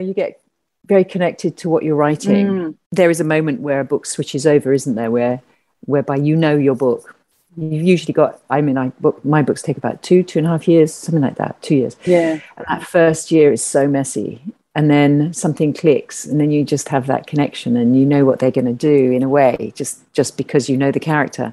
You get very connected to what you're writing. Mm. There is a moment where a book switches over, isn't there? Where whereby you know your book. You've usually got. I mean, I book my books take about two, two and a half years, something like that. Two years. Yeah. And that first year is so messy, and then something clicks, and then you just have that connection, and you know what they're going to do in a way, just just because you know the character.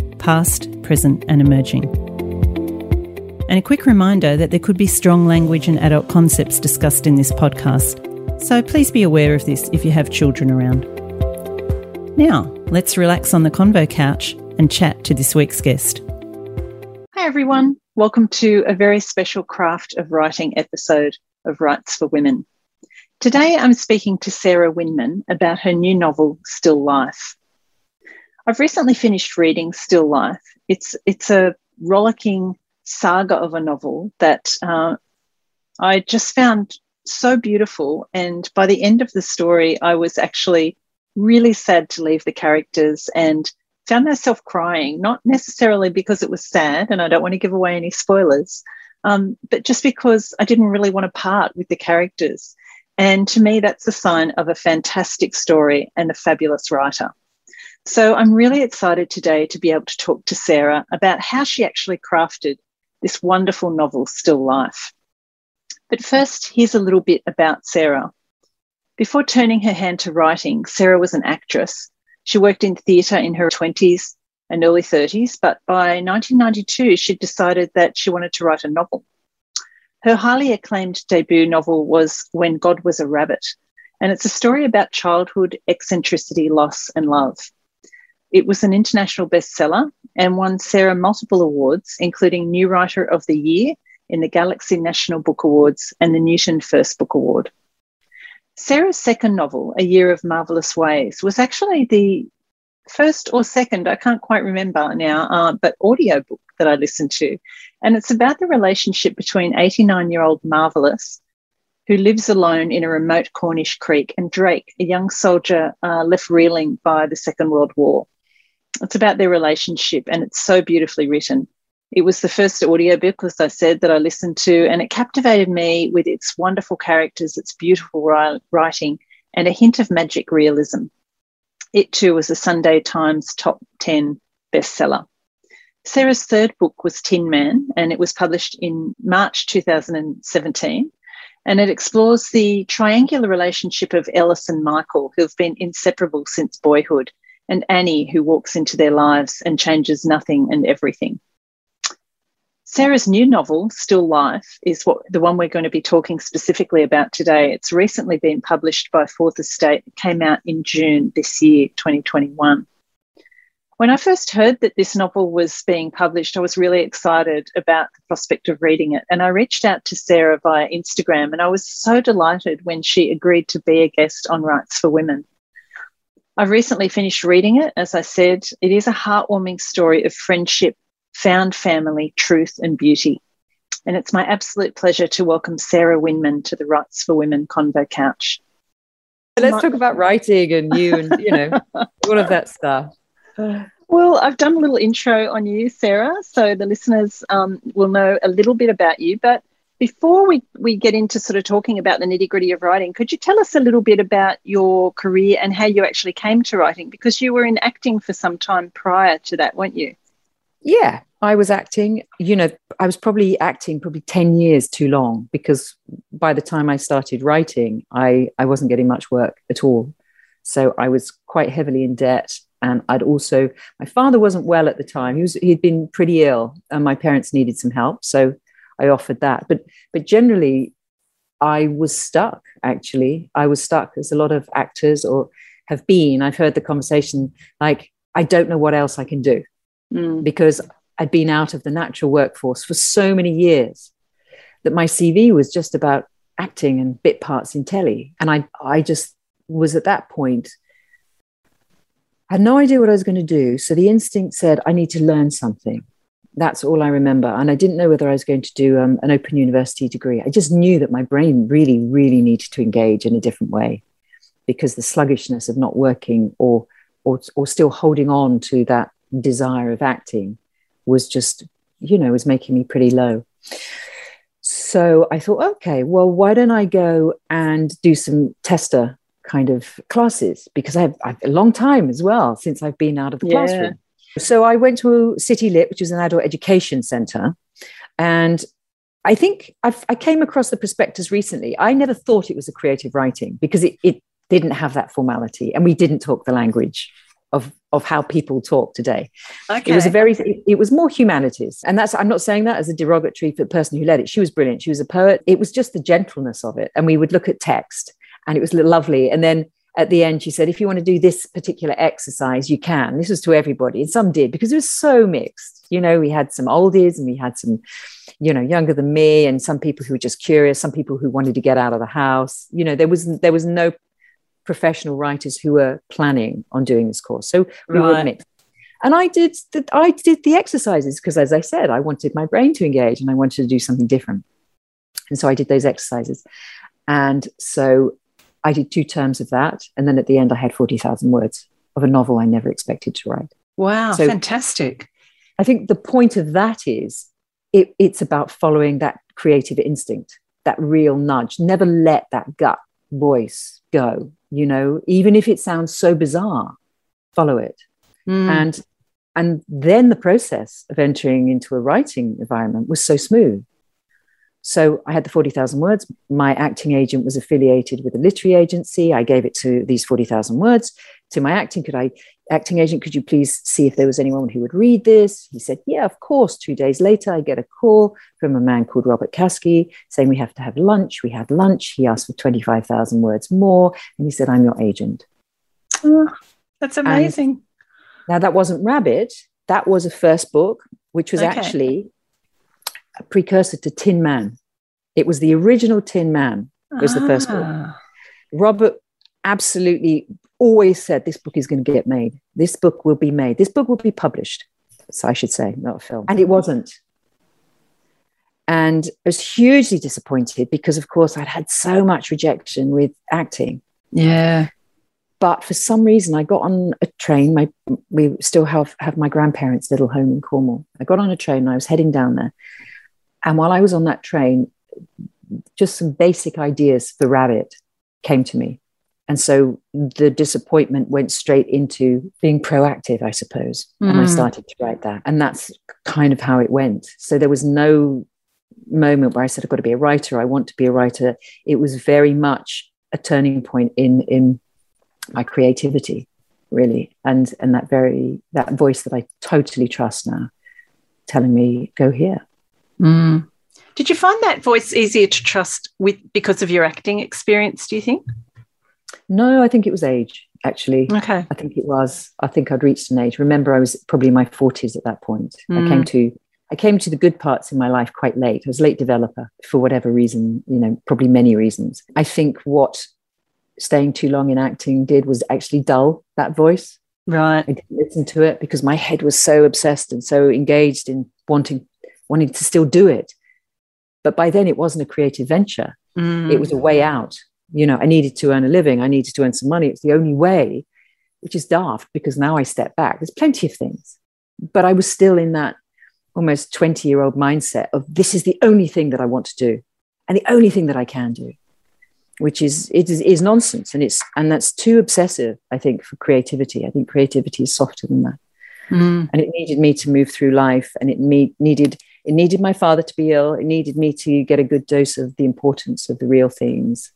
past, present, and emerging. And a quick reminder that there could be strong language and adult concepts discussed in this podcast, so please be aware of this if you have children around. Now, let's relax on the convo couch and chat to this week's guest. Hi, everyone. Welcome to a very special craft of writing episode of Writes for Women. Today, I'm speaking to Sarah Winman about her new novel, Still Life. I've recently finished reading Still Life. It's it's a rollicking saga of a novel that uh, I just found so beautiful. And by the end of the story, I was actually really sad to leave the characters and found myself crying, not necessarily because it was sad, and I don't want to give away any spoilers, um, but just because I didn't really want to part with the characters. And to me, that's a sign of a fantastic story and a fabulous writer. So I'm really excited today to be able to talk to Sarah about how she actually crafted this wonderful novel, Still Life. But first, here's a little bit about Sarah. Before turning her hand to writing, Sarah was an actress. She worked in theatre in her 20s and early 30s, but by 1992, she decided that she wanted to write a novel. Her highly acclaimed debut novel was When God Was a Rabbit, and it's a story about childhood, eccentricity, loss, and love. It was an international bestseller and won Sarah multiple awards, including New Writer of the Year in the Galaxy National Book Awards and the Newton First Book Award. Sarah's second novel, A Year of Marvelous Ways, was actually the first or second, I can't quite remember now, uh, but audiobook that I listened to. And it's about the relationship between 89 year old Marvelous, who lives alone in a remote Cornish creek, and Drake, a young soldier uh, left reeling by the Second World War. It's about their relationship and it's so beautifully written. It was the first audiobook, as I said, that I listened to, and it captivated me with its wonderful characters, its beautiful writing, and a hint of magic realism. It too was a Sunday Times top 10 bestseller. Sarah's third book was Tin Man, and it was published in March 2017. And it explores the triangular relationship of Ellis and Michael, who have been inseparable since boyhood, and Annie, who walks into their lives and changes nothing and everything. Sarah's new novel, Still Life, is what the one we're going to be talking specifically about today. It's recently been published by Fourth Estate. It came out in June this year, 2021. When I first heard that this novel was being published, I was really excited about the prospect of reading it. And I reached out to Sarah via Instagram, and I was so delighted when she agreed to be a guest on Writes for Women. I've recently finished reading it. As I said, it is a heartwarming story of friendship, found family, truth, and beauty. And it's my absolute pleasure to welcome Sarah Winman to the Writes for Women Convo Couch. Let's talk about writing and you and, you know, all of that stuff. Well, I've done a little intro on you, Sarah, so the listeners um, will know a little bit about you. But before we, we get into sort of talking about the nitty gritty of writing, could you tell us a little bit about your career and how you actually came to writing? Because you were in acting for some time prior to that, weren't you? Yeah, I was acting. You know, I was probably acting probably 10 years too long because by the time I started writing, I, I wasn't getting much work at all. So I was quite heavily in debt. And I'd also, my father wasn't well at the time. He was, he'd been pretty ill and my parents needed some help. So I offered that. But but generally, I was stuck. Actually, I was stuck, as a lot of actors or have been. I've heard the conversation like, I don't know what else I can do mm. because I'd been out of the natural workforce for so many years. that my CV was just about acting and bit parts in telly. And I, I just was at that point, I had no idea what I was going to do. So the instinct said, I need to learn something. That's all I remember. And I didn't know whether I was going to do um, an open university degree. I just knew that my brain really, really needed to engage in a different way because the sluggishness of not working or, or, or still holding on to that desire of acting was just, you know, was making me pretty low. So I thought, okay, well, why don't I go and do some tester kind of classes? Because I have, I have a long time as well since I've been out of the yeah. classroom. So I went to City Lit, which is an adult education center. And I think I've, i came across the prospectus recently. I never thought it was a creative writing because it, it didn't have that formality and we didn't talk the language of of how people talk today. Okay. It was a very it, it, was more humanities. And that's I'm not saying that as a derogatory for the person who led it. She was brilliant. She was a poet. It was just the gentleness of it. And we would look at text and it was lovely. And then at the end, she said, if you want to do this particular exercise, you can. This was to everybody. And some did because it was so mixed. You know, we had some oldies and we had some, you know, younger than me, and some people who were just curious, some people who wanted to get out of the house. You know, there was there was no professional writers who were planning on doing this course. So we right. were mixed. And I did the, I did the exercises because, as I said, I wanted my brain to engage and I wanted to do something different. And so I did those exercises. And so I did two terms of that. And then at the end, I had 40,000 words of a novel I never expected to write. Wow, so fantastic. I think the point of that is it, it's about following that creative instinct, that real nudge. Never let that gut voice go you know even if it sounds so bizarre follow it mm. and and then the process of entering into a writing environment was so smooth so I had the 40,000 words. My acting agent was affiliated with a literary agency. I gave it to these 40,000 words to my acting. Could I, acting agent, could you please see if there was anyone who would read this? He said, Yeah, of course. Two days later, I get a call from a man called Robert Caskie saying we have to have lunch. We had lunch. He asked for 25,000 words more. And he said, I'm your agent. Oh, that's amazing. And now, that wasn't Rabbit. That was a first book, which was okay. actually a precursor to Tin Man. It was the original Tin Man, was the first book. Ah. Robert absolutely always said this book is going to get made. This book will be made. This book will be published. So I should say, not a film. And it wasn't. And I was hugely disappointed because, of course, I'd had so much rejection with acting. Yeah. But for some reason, I got on a train. My we still have have my grandparents' little home in Cornwall. I got on a train and I was heading down there, and while I was on that train, just some basic ideas for Rabbit came to me. And so the disappointment went straight into being proactive, I suppose. Mm. And I mm. started to write that. And that's kind of how it went. So there was no moment where I said, I've got to be a writer. I want to be a writer. It was very much a turning point in, in my creativity, really. And, and that very, that voice that I totally trust now telling me, go here. Mm. Did you find that voice easier to trust with because of your acting experience? Do you think? No, I think it was age. Actually, okay. I think it was. I think I'd reached an age. Remember, I was probably in my forties at that point. Mm. I came to I came to the good parts in my life quite late. I was a late developer for whatever reason, you know, probably many reasons. I think what staying too long in acting did was actually dull that voice. Right. I didn't listen to it because my head was so obsessed and so engaged in wanting wanting to still do it. But by then, it wasn't a creative venture. Mm. It was a way out. You know, I needed to earn a living. I needed to earn some money. It's the only way, which is daft because now I step back. There's plenty of things. But I was still in that almost 20 year old mindset of this is the only thing that I want to do and the only thing that I can do, which is, it is, is nonsense. And it's, and that's too obsessive, I think, for creativity. I think creativity is softer than that. Mm. And it needed me to move through life and it me- needed it needed my father to be ill. It needed me to get a good dose of the importance of the real things.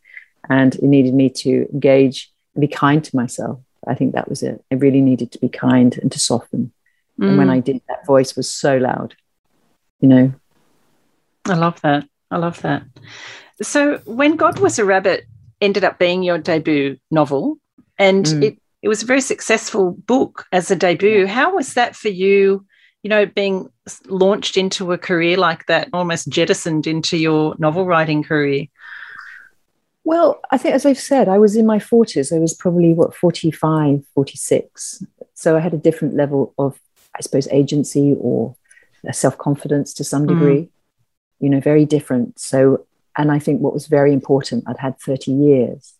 And it needed me to engage and be kind to myself. I think that was it. I really needed to be kind and to soften. Mm. And when mm. I did, that voice was so loud, you know. I love that. I love that. So, when God Was a Rabbit ended up being your debut novel, and mm. it, it was a very successful book as a debut, how was that for you? You know, being launched into a career like that, almost jettisoned into your novel writing career? Well, I think, as I've said, I was in my 40s. I was probably, what, 45, 46. So I had a different level of, I suppose, agency or self confidence to some mm. degree, mm. you know, very different. So, and I think what was very important, I'd had 30 years,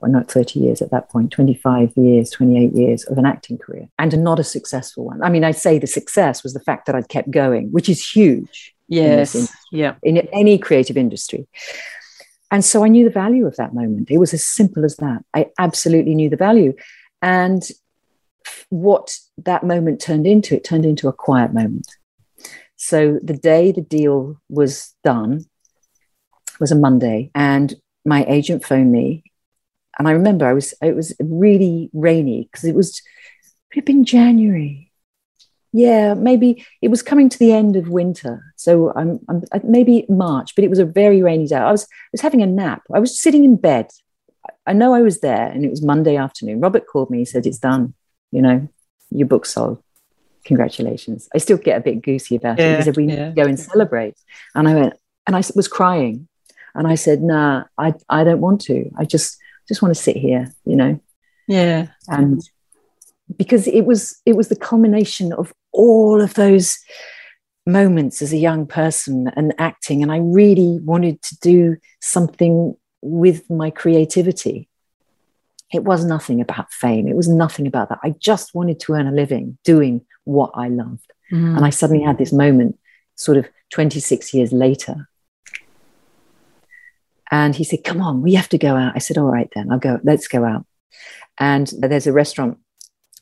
well, not 30 years at that point, 25 years, 28 years of an acting career and not a successful one. I mean, I'd say the success was the fact that I'd kept going, which is huge. Yes. In yeah. In any creative industry. And so I knew the value of that moment. It was as simple as that. I absolutely knew the value. And what that moment turned into, it turned into a quiet moment. So the day the deal was done was a Monday, and my agent phoned me. And I remember I was it was really rainy because it was it had been January. Yeah, maybe it was coming to the end of winter. So I'm, I'm maybe March, but it was a very rainy day. I was I was having a nap. I was sitting in bed. I know I was there, and it was Monday afternoon. Robert called me. He said, "It's done. You know, your book's sold." congratulations. I still get a bit goosey about yeah, it. He said, we need to go and celebrate. And I went, and I was crying. And I said, nah, I, I don't want to. I just, just want to sit here, you know? Yeah. And because it was, it was the culmination of all of those moments as a young person and acting. And I really wanted to do something with my creativity. It was nothing about fame. It was nothing about that. I just wanted to earn a living doing what I loved. Mm. And I suddenly had this moment, sort of 26 years later. And he said, Come on, we have to go out. I said, All right, then, I'll go, let's go out. And there's a restaurant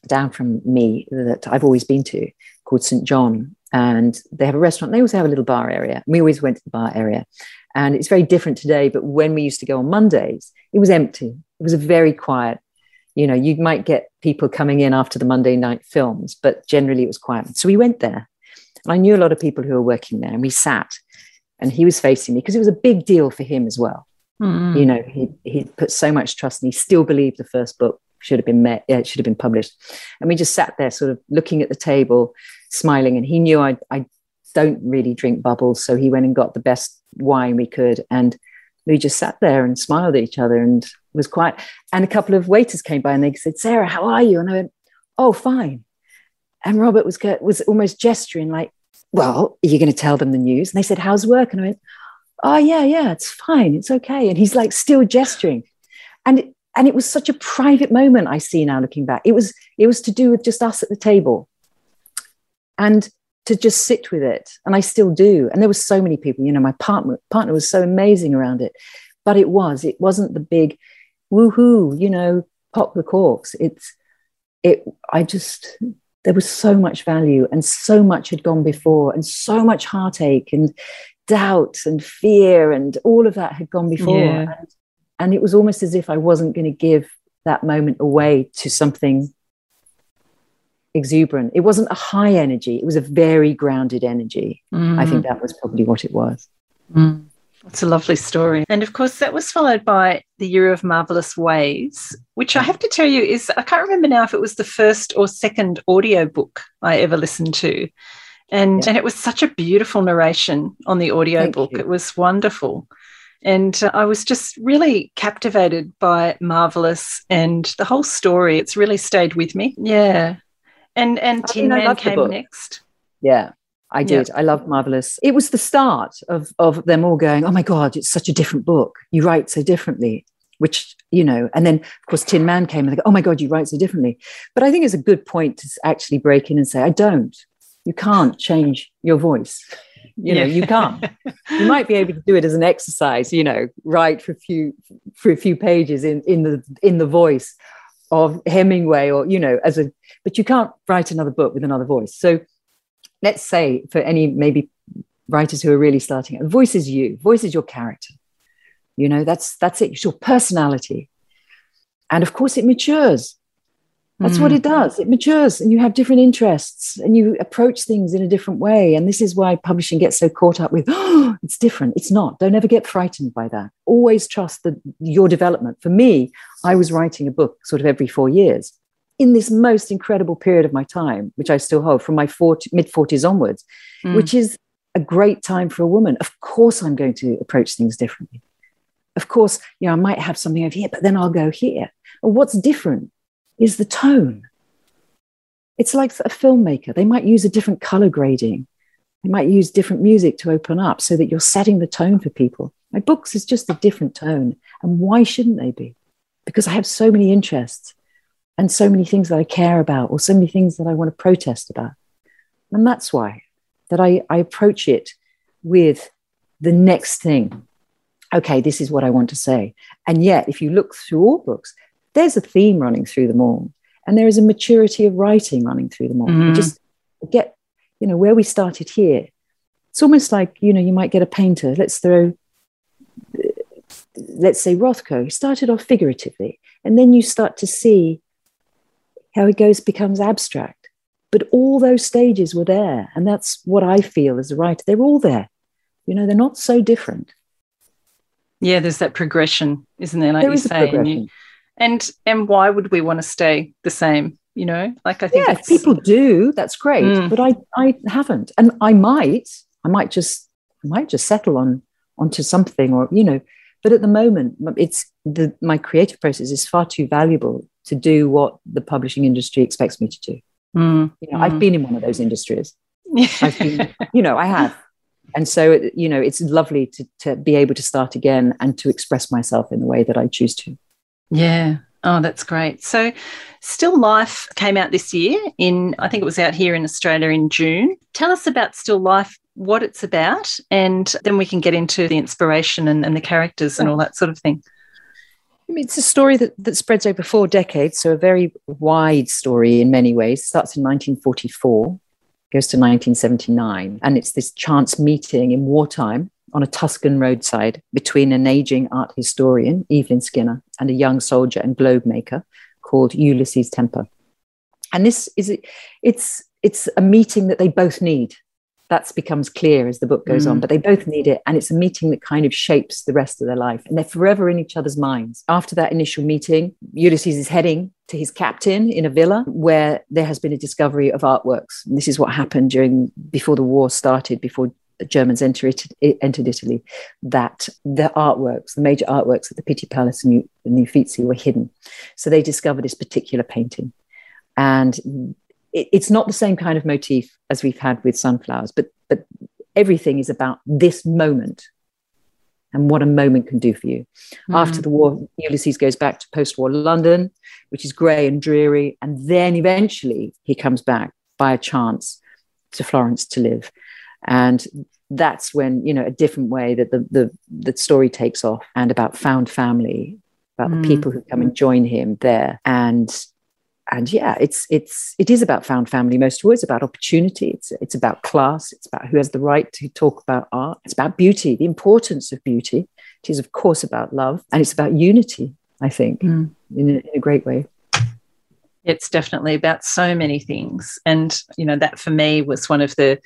down from me that I've always been to called St. John. And they have a restaurant. They also have a little bar area. We always went to the bar area. And it's very different today. But when we used to go on Mondays, it was empty. It was a very quiet you know, you might get people coming in after the Monday night films, but generally it was quiet. So we went there. And I knew a lot of people who were working there, and we sat, and he was facing me because it was a big deal for him as well. Mm-hmm. You know, he he put so much trust, and he still believed the first book should have been met, yeah, it should have been published. And we just sat there, sort of looking at the table, smiling. And he knew I I don't really drink bubbles, so he went and got the best wine we could, and we just sat there and smiled at each other and was quiet. And a couple of waiters came by and they said, Sarah, how are you? And I went, oh, fine. And Robert was, was almost gesturing like, well, are you going to tell them the news? And they said, how's work? And I went, oh, yeah, yeah, it's fine. It's okay. And he's like still gesturing. And it, and it was such a private moment I see now looking back. It was, it was to do with just us at the table. And to just sit with it and i still do and there were so many people you know my partner partner was so amazing around it but it was it wasn't the big woohoo you know pop the corks it's it i just there was so much value and so much had gone before and so much heartache and doubt and fear and all of that had gone before yeah. and, and it was almost as if i wasn't going to give that moment away to something exuberant. It wasn't a high energy, it was a very grounded energy. Mm. I think that was probably what it was. Mm. It's a lovely story. And of course, that was followed by The Year of Marvelous Ways, which I have to tell you is, I can't remember now if it was the first or second audio book I ever listened to. And, yeah. and it was such a beautiful narration on the audio book. It was wonderful. And uh, I was just really captivated by Marvelous and the whole story. It's really stayed with me. Yeah. And and Tin Man came next. Yeah. I did. Yeah. I loved Marvelous. It was the start of of them all going, "Oh my god, it's such a different book. You write so differently." Which you know, and then of course Tin Man came and they go, "Oh my god, you write so differently." But I think it's a good point to actually break in and say, "I don't. You can't change your voice. You know, yeah. you can't. you might be able to do it as an exercise. You know, write for a few for a few pages in in the in the voice of Hemingway or you know as a but you can't write another book with another voice so let's say for any maybe writers who are really starting out voice is you voice is your character you know that's that's it it's your personality and of course it matures that's mm. what it does. It matures and you have different interests and you approach things in a different way. And this is why publishing gets so caught up with, oh, it's different. It's not. Don't ever get frightened by that. Always trust the, your development. For me, I was writing a book sort of every four years. In this most incredible period of my time, which I still hold from my 40, mid 40s onwards, mm. which is a great time for a woman. Of course, I'm going to approach things differently. Of course, you know, I might have something over here, but then I'll go here. And what's different is the tone. It's like a filmmaker. They might use a different color grading. They might use different music to open up so that you're setting the tone for people. My books is just a different tone. And why shouldn't they be? Because I have so many interests and so many things that I care about, or so many things that I want to protest about. And that's why that I, I approach it with the next thing. Okay, this is what I want to say. And yet, if you look through all books, there's a theme running through them all. And there is a maturity of writing running through them all. Mm. just get, you know, where we started here. It's almost like, you know, you might get a painter. Let's throw, let's say Rothko. He started off figuratively. And then you start to see how it goes becomes abstract. But all those stages were there. And that's what I feel as a writer. They're all there. You know, they're not so different. Yeah, there's that progression, isn't there? Like there you say. And, you, and and why would we want to stay the same? You know, like I think yeah, people do. That's great, mm. but I I haven't, and I might. I might just I might just settle on onto something, or you know. But at the moment, it's the my creative process is far too valuable to do what the publishing industry expects me to do. Mm, you know, mm. I've been in one of those industries. I've been, you know, I have. And so, you know, it's lovely to, to be able to start again and to express myself in the way that I choose to. Yeah. Oh, that's great. So, Still Life came out this year in, I think it was out here in Australia in June. Tell us about Still Life, what it's about, and then we can get into the inspiration and, and the characters and all that sort of thing. It's a story that, that spreads over four decades, so a very wide story in many ways. Starts in 1944, goes to 1979, and it's this chance meeting in wartime on a Tuscan roadside between an aging art historian, Evelyn Skinner, and a young soldier and globe maker called Ulysses Temper. And this is it's it's a meeting that they both need that becomes clear as the book goes mm. on but they both need it and it's a meeting that kind of shapes the rest of their life and they're forever in each other's minds after that initial meeting ulysses is heading to his captain in a villa where there has been a discovery of artworks and this is what happened during before the war started before the Germans entered, entered Italy, that the artworks, the major artworks at the Pitti Palace in the Uffizi were hidden. So they discovered this particular painting. And it, it's not the same kind of motif as we've had with sunflowers, but but everything is about this moment and what a moment can do for you. Mm. After the war, Ulysses goes back to post-war London, which is grey and dreary, and then eventually he comes back by a chance to Florence to live, and that's when you know a different way that the the, the story takes off, and about found family, about mm. the people who come and join him there, and and yeah, it's it's it is about found family most of all. It's about opportunity. It's it's about class. It's about who has the right to talk about art. It's about beauty, the importance of beauty. It is of course about love, and it's about unity. I think mm. in, a, in a great way. It's definitely about so many things, and you know that for me was one of the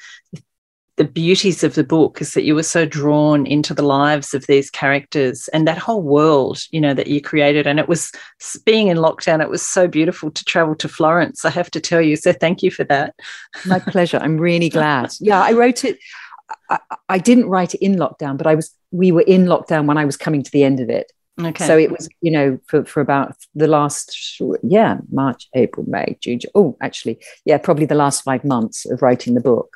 the beauties of the book is that you were so drawn into the lives of these characters and that whole world you know that you created. And it was being in lockdown it was so beautiful to travel to florence i have to tell you. So thank you for that. My pleasure. I'm really glad. Yeah i wrote it I, I, didn't write it in lockdown but i was we were in lockdown when i was coming to the end of it. Okay. So it was, you know, for, for about the last, yeah, March, April, May, June. Oh, actually, yeah, probably the last five months of writing the book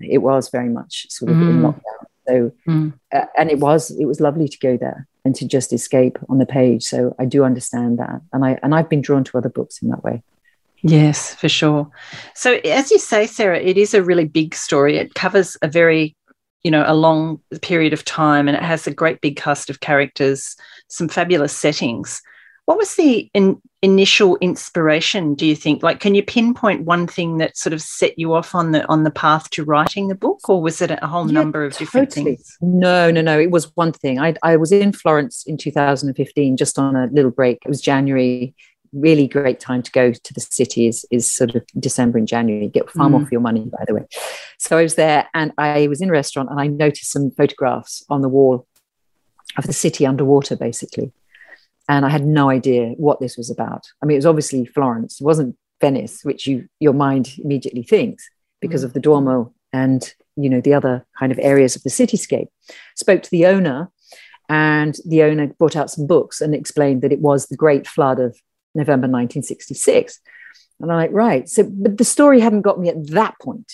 it was very much sort of mm. in lockdown. So, mm. uh, and it was it was lovely to go there and to just escape on the page. So I do understand that, and I and I've been drawn to other books in that way. Yes, for sure. So as you say, Sarah, it is a really big story. It covers a very you know a long period of time and it has a great big cast of characters some fabulous settings what was the in, initial inspiration? Do you think? Like, can you pinpoint one thing that sort of set you off on the on the path to writing the book, or was it a whole yeah, number of different things? No, no, no. It was one thing. I I was in Florence in 2015, just on a little break. It was January. Really great time to go to the city is, is sort of December and January. Get far mm. more for your money, by the way. So I was there and I was in a restaurant and I noticed some photographs on the wall of the city underwater, basically and I had no idea what this was about. I mean, it was obviously Florence, it wasn't Venice, which you your mind immediately thinks because mm. of the Duomo and you know the other kind of areas of the cityscape. Spoke to the owner, and the owner brought out some books and explained that it was the Great Flood of November 1966. And I'm like, right. So, but the story hadn't got me at that point.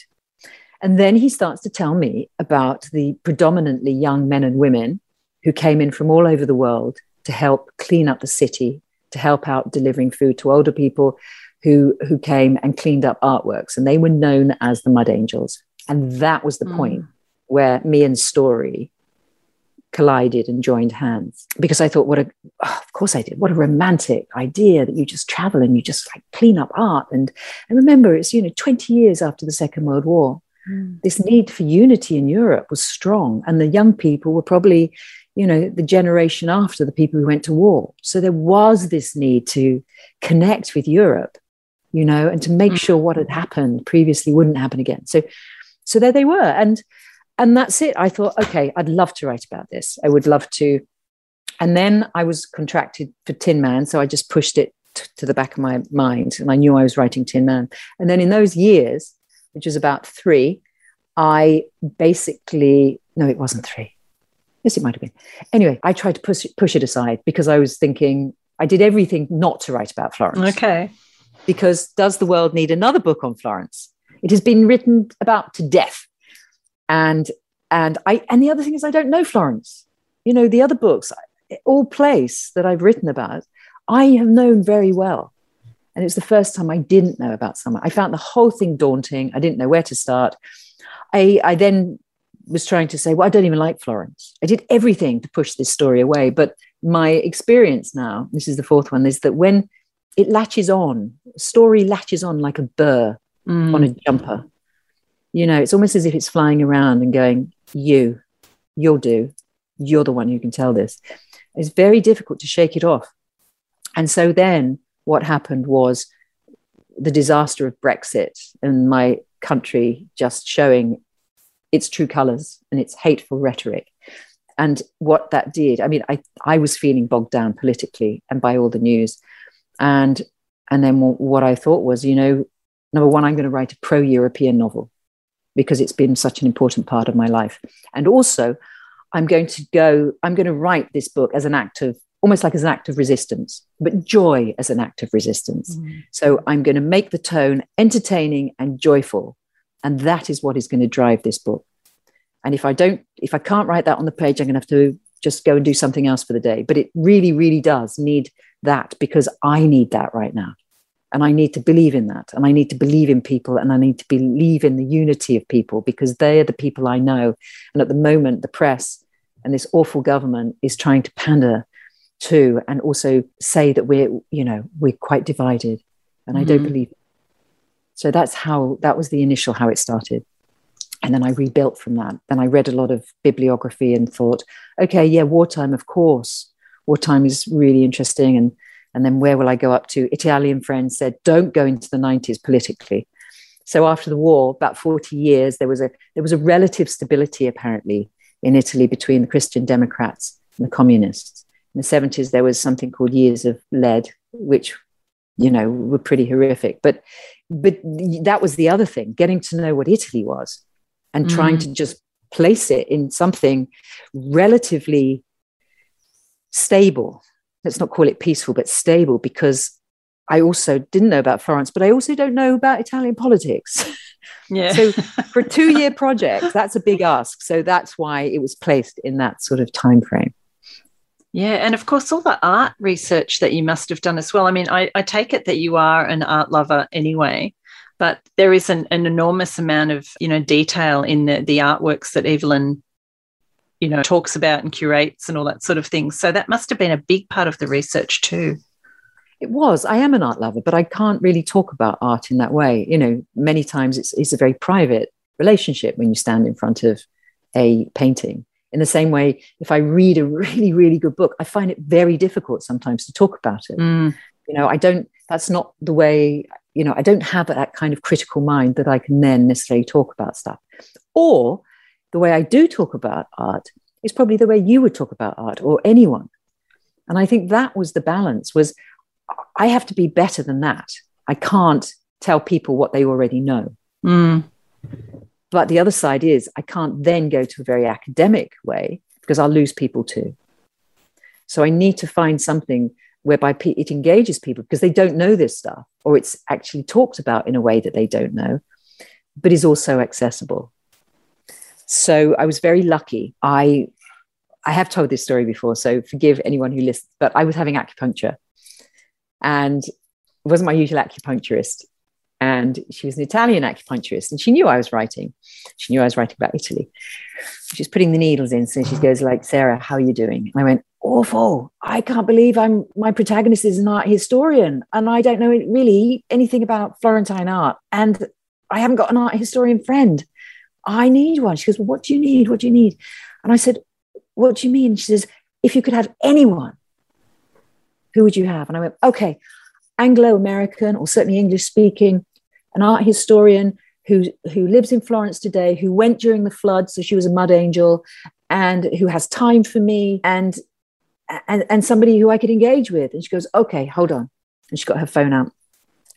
And then he starts to tell me about the predominantly young men and women who came in from all over the world to help clean up the city, to help out delivering food to older people who, who came and cleaned up artworks. And they were known as the Mud Angels. And that was the mm. point where me and Story collided and joined hands because I thought, what a, oh, of course I did. What a romantic idea that you just travel and you just like clean up art. And, and remember, it's, you know, 20 years after the Second World War. Mm. This need for unity in Europe was strong. And the young people were probably, you know, the generation after the people who went to war. So there was this need to connect with Europe, you know, and to make mm. sure what had happened previously wouldn't happen again. So, so there they were. And, and that's it. I thought, okay, I'd love to write about this. I would love to. And then I was contracted for Tin Man. So I just pushed it t- to the back of my mind. And I knew I was writing Tin Man. And then in those years, which was about three, I basically, no, it wasn't three. Yes, it might have been. Anyway, I tried to push it, push it aside because I was thinking I did everything not to write about Florence. Okay. Because does the world need another book on Florence? It has been written about to death. And and I and the other thing is I don't know Florence. You know, the other books, all place that I've written about, I have known very well. And it was the first time I didn't know about someone. I found the whole thing daunting. I didn't know where to start. I, I then was trying to say, well, I don't even like Florence. I did everything to push this story away. But my experience now, this is the fourth one, is that when it latches on, story latches on like a burr mm. on a jumper. You know, it's almost as if it's flying around and going, you, you'll do. You're the one who can tell this. It's very difficult to shake it off. And so then what happened was the disaster of Brexit and my country just showing its true colors and its hateful rhetoric. And what that did, I mean, I, I was feeling bogged down politically and by all the news. And and then what I thought was, you know, number one, I'm going to write a pro-European novel because it's been such an important part of my life. And also, I'm going to go, I'm going to write this book as an act of almost like as an act of resistance, but joy as an act of resistance. Mm. So I'm going to make the tone entertaining and joyful. And that is what is going to drive this book. And if I don't, if I can't write that on the page, I'm going to have to just go and do something else for the day. But it really, really does need that because I need that right now. And I need to believe in that. And I need to believe in people. And I need to believe in the unity of people because they are the people I know. And at the moment, the press and this awful government is trying to pander to and also say that we're you know we're quite divided and mm-hmm. i don't mm-hmm. believe it. So that's how that was the initial how it started. And then i rebuilt from that. Then i read a lot of bibliography and thought okay yeah wartime of course. Wartime is really interesting. And and then where will i go up to? Italian friends said don't go into the 90s politically. So after the war about 40 years there was a there was a relative stability apparently in italy between the christian democrats and the communists. In the 70s there was something called years of lead which you know were pretty horrific. But but that was the other thing getting to know what italy was and mm. trying to just place it in something relatively stable. Let's not call it peaceful but stable because i also didn't know about florence but i also don't know about italian politics. Yeah. So for a two year project that's a big ask. So that's why it was placed in that sort of time frame yeah, and of course, all the art research that you must have done as well. I mean, I, I take it that you are an art lover anyway, but there is an, an enormous amount of you know detail in the, the artworks that Evelyn, you know, talks about and curates and all that sort of thing. So that must have been a big part of the research too. It was. I am an art lover, but I can't really talk about art in that way. You know, many times it's, it's a very private relationship when you stand in front of a painting in the same way, if I read a really, really good book, I find it very difficult sometimes to talk about it. Mm. You know, I don't, that's not the way, you know, I don't have that kind of critical mind that I can then necessarily talk about stuff. Or the way I do talk about art is probably the way you would talk about art or anyone. And I think that was the balance was I have to be better than that. I can't tell people what they already know. Mm. But the other side is I can't then go to a very academic way because I'll lose people too. So I need to find something whereby it engages people because they don't know this stuff or it's actually talked about in a way that they don't know, but is also accessible. So I was very lucky. I I have told this story before, so forgive anyone who listens, but I was having acupuncture and wasn't my usual acupuncturist. And she was an Italian acupuncturist, and she knew I was writing. She knew I was writing about Italy. She was putting the needles in, so she goes like, "Sarah, how are you doing?" And I went, "Awful! I can't believe I'm my protagonist is an art historian, and I don't know really anything about Florentine art, and I haven't got an art historian friend. I need one." She goes, well, "What do you need? What do you need?" And I said, "What do you mean?" She says, "If you could have anyone, who would you have?" And I went, "Okay." Anglo American or certainly English speaking, an art historian who, who lives in Florence today, who went during the flood, so she was a mud angel, and who has time for me, and, and, and somebody who I could engage with. And she goes, Okay, hold on. And she got her phone out.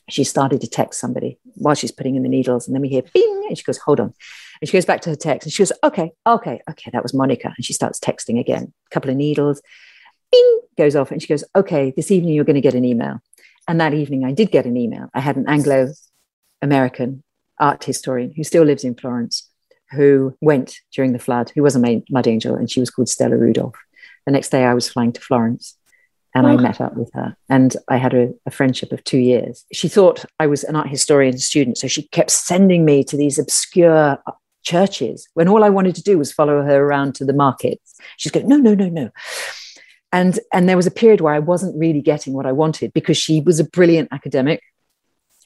She started to text somebody while she's putting in the needles. And then we hear bing, and she goes, Hold on. And she goes back to her text and she goes, Okay, okay, okay, that was Monica. And she starts texting again, a couple of needles, bing, goes off. And she goes, Okay, this evening you're going to get an email. And that evening, I did get an email. I had an Anglo American art historian who still lives in Florence, who went during the flood, who was a mud angel, and she was called Stella Rudolph. The next day, I was flying to Florence and oh. I met up with her and I had a, a, friendship of two years. She thought I was an art historian student, so she kept sending me to these obscure churches when all I wanted to do was follow her around to the markets. She's going, no, no, no, no and and there was a period where i wasn't really getting what i wanted because she was a brilliant academic.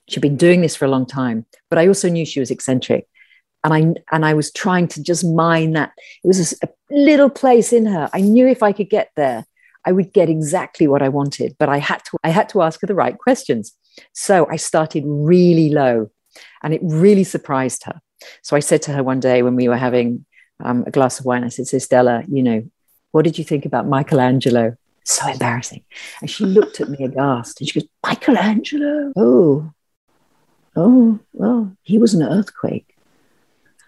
She'd been doing this for a long time but i also knew she was eccentric. And i and i was trying to just mine that. It was a, little place in her. I knew if i could get there i would get exactly what i wanted but i had to i had to ask her the right questions. So i started really low and it really surprised her. So i said to her one day when we were having um, a glass of wine i said so stella you know what did you think about Michelangelo? So embarrassing. And she looked at me aghast and she goes, Michelangelo? Oh, oh, well, he was an earthquake.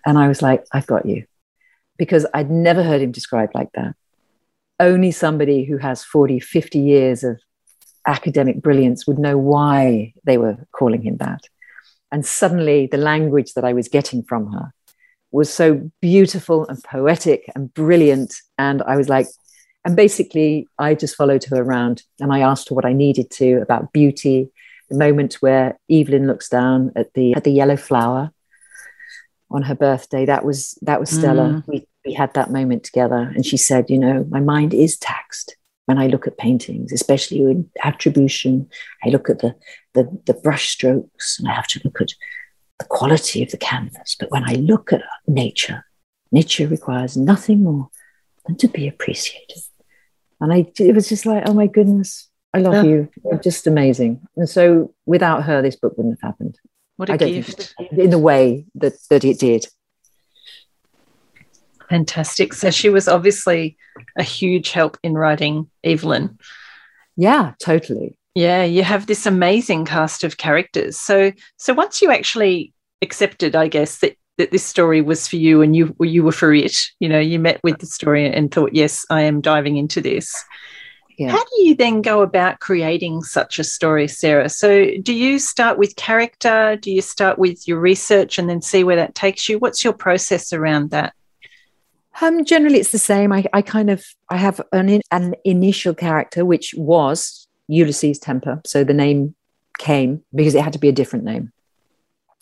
And I was like, I've got you. Because I'd never heard him described like that. Only somebody who has 40, 50 years of academic brilliance would know why they were calling him that. And suddenly, the language that I was getting from her was so beautiful and poetic and brilliant. And I was like, and basically, I just followed her around and I asked her what I needed to about beauty. The moment where Evelyn looks down at the at the yellow flower on her birthday, that was that was Stella. Mm. We we had that moment together, and she said, "You know, my mind is taxed when I look at paintings, especially in attribution. I look at the the, the brush strokes, and I have to look at the quality of the canvas. But when I look at nature, nature requires nothing more than to be appreciated. And I, it was just like, oh my goodness, I love you. You're just amazing. And so without her, this book wouldn't have happened. What a gift. In the way that, that it did. Fantastic. So she was obviously a huge help in writing Evelyn. Yeah, totally. Yeah, you have this amazing cast of characters. So so once you actually accepted, I guess, that that this story was for you and you you were for it, you know, you met with the story and thought, yes, I am diving into this. Yeah. How do you then go about creating such a story, Sarah? So, do you start with character? Do you start with your research and then see where that takes you? What's your process around that? Um, generally, it's the same. I, I kind of I have an an initial character, which was Ulysses Temper. So the name came because it had to be a different name.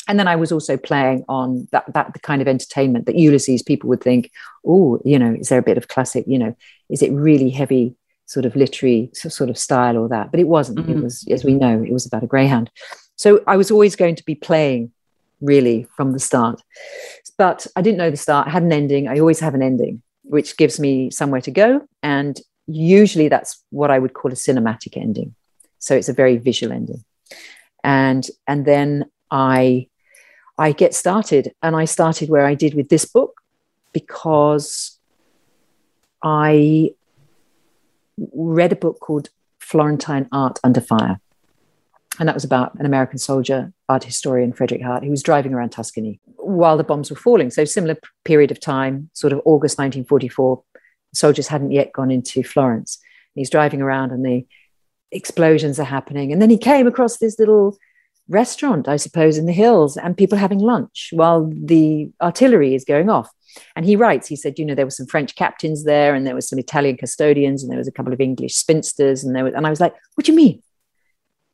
And then I was also playing on that, that the kind of entertainment that Ulysses people would think, oh, you know, is there a bit of classic, you know, is it really heavy sort of literary sort of style or that? But it wasn't. Mm-hmm. It was, as we know, it was about a greyhound. So I was always going to be playing really from the start. But I didn't know the start. I had an ending. I always have an ending, which gives me somewhere to go. And usually that's what I would call a cinematic ending. So it's a very visual ending. And and then I I get started and I started where I did with this book because I read a book called Florentine Art Under Fire. And that was about an American soldier, art historian, Frederick Hartt, who was driving around Tuscany while the bombs were falling. So, similar period of time, sort of August 1944, soldiers hadn't yet gone into Florence. And he's driving around and the explosions are happening. And then he came across this little restaurant, I suppose, in the hills, and people having lunch while the artillery is going off. And he writes, he said, you know, there were some French captains there, and there was some Italian custodians, and there was a couple of English spinsters, and there was, and I was like, what do you mean?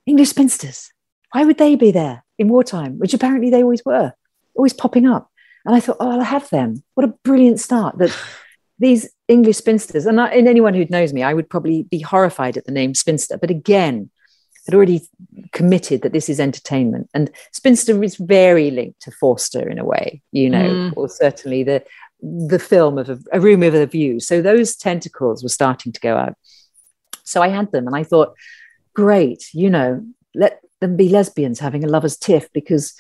English spinsters? Why would they be there in wartime? Which apparently they always were, always popping up. And I thought, oh, I'll have them. What a brilliant start that these English spinsters, and, I, and anyone who knows me, I would probably be horrified at the name spinster. But again, I'd already committed that this is entertainment. And spinster is very linked to Forster in a way, you know, mm. or certainly the the film of a, a room with a view. So those tentacles were starting to go out. So I had them and I thought, great, you know, let them be lesbians having a lover's tiff because,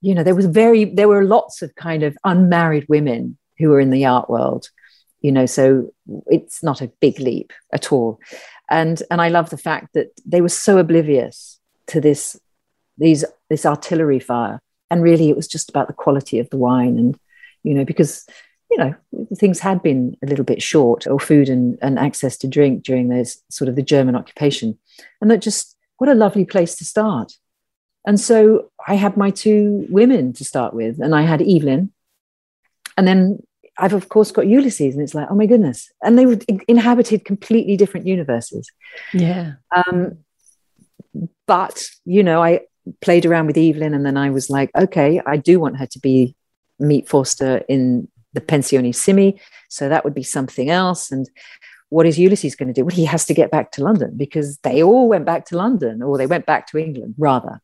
you know, there was very, there were lots of kind of unmarried women who were in the art world, you know, so it's not a big leap at all. And and I love the fact that they were so oblivious to this these this artillery fire, and really it was just about the quality of the wine, and you know because you know things had been a little bit short, or food and, and access to drink during those sort of the German occupation, and that just what a lovely place to start. And so I had my two women to start with, and I had Evelyn, and then I've of course got Ulysses, and it's like, oh my goodness, and they were inhabited completely different universes. Yeah. Um, but you know, I played around with Evelyn, and then I was like, okay, I do want her to be meet Forster in the Pensione Simi, so that would be something else. And what is Ulysses going to do? Well, he has to get back to London because they all went back to London, or they went back to England rather.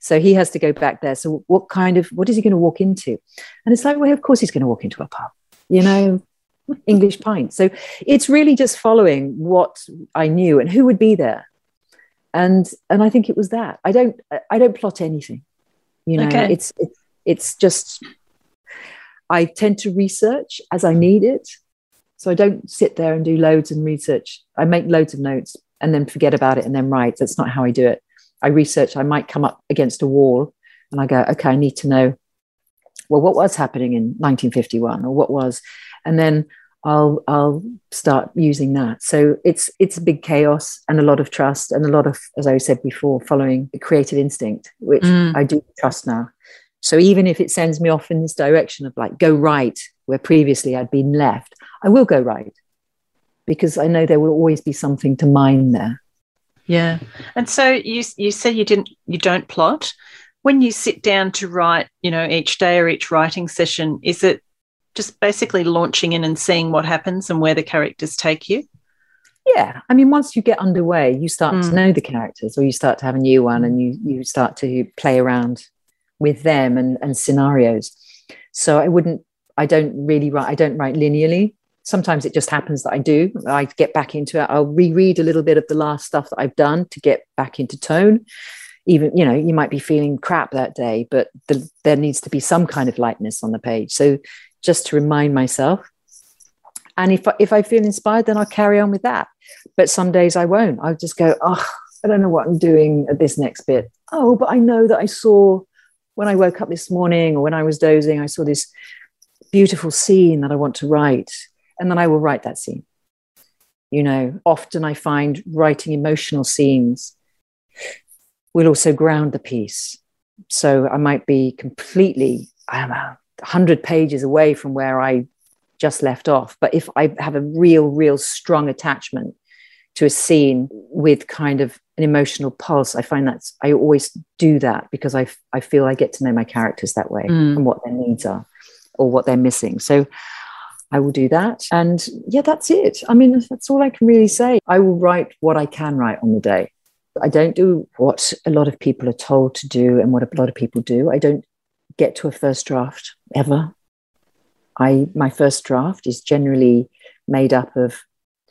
So he has to go back there. So what kind of what is he going to walk into? And it's like, well, of course he's going to walk into a pub you know, English pint. So it's really just following what I knew and who would be there. And and I think it was that. I don't I don't plot anything. You know, okay. it's, it's it's just I tend to research as I need it. So I don't sit there and do loads and research. I make loads of notes and then forget about it and then write. That's not how I do it. I research, I might come up against a wall and I go, okay, I need to know well, what was happening in 1951 or what was, and then I'll I'll start using that. So it's it's a big chaos and a lot of trust and a lot of, as I said before, following the creative instinct, which mm. I do trust now. So even if it sends me off in this direction of like go right where previously I'd been left, I will go right because I know there will always be something to mine there. Yeah. And so you you said you didn't you don't plot when you sit down to write, you know, each day or each writing session, is it just basically launching in and seeing what happens and where the characters take you? Yeah, I mean, once you get underway, you start mm. to know the characters, or you start to have a new one, and you you start to play around with them and and scenarios. So I wouldn't, I don't really write. I don't write linearly. Sometimes it just happens that I do. I get back into it. I'll reread a little bit of the last stuff that I've done to get back into tone even you know you might be feeling crap that day but the, there needs to be some kind of lightness on the page. So just to remind myself. And if, if i feel inspired then i'll carry on with that. But some days i won't. I'll just go oh i don't know what i'm doing at this next bit. Oh but i know that i saw when i woke up this morning or when i was dozing i saw this beautiful scene that i want to write and then i will write that scene. You know often i find writing emotional scenes will also ground the piece. So I might be completely, I don't know, 100 pages away from where I just left off. But if I have a real, real strong attachment to a scene with kind of an emotional pulse, I find that I always do that because I, I feel I get to know my characters that way mm. and what their needs are or what they're missing. So I will do that. And yeah, that's it. I mean, that's all I can really say. I will write what I can write on the day. I don't do what a lot of people are told to do and what a lot of people do. I don't get to a first draft ever. I my first draft is generally made up of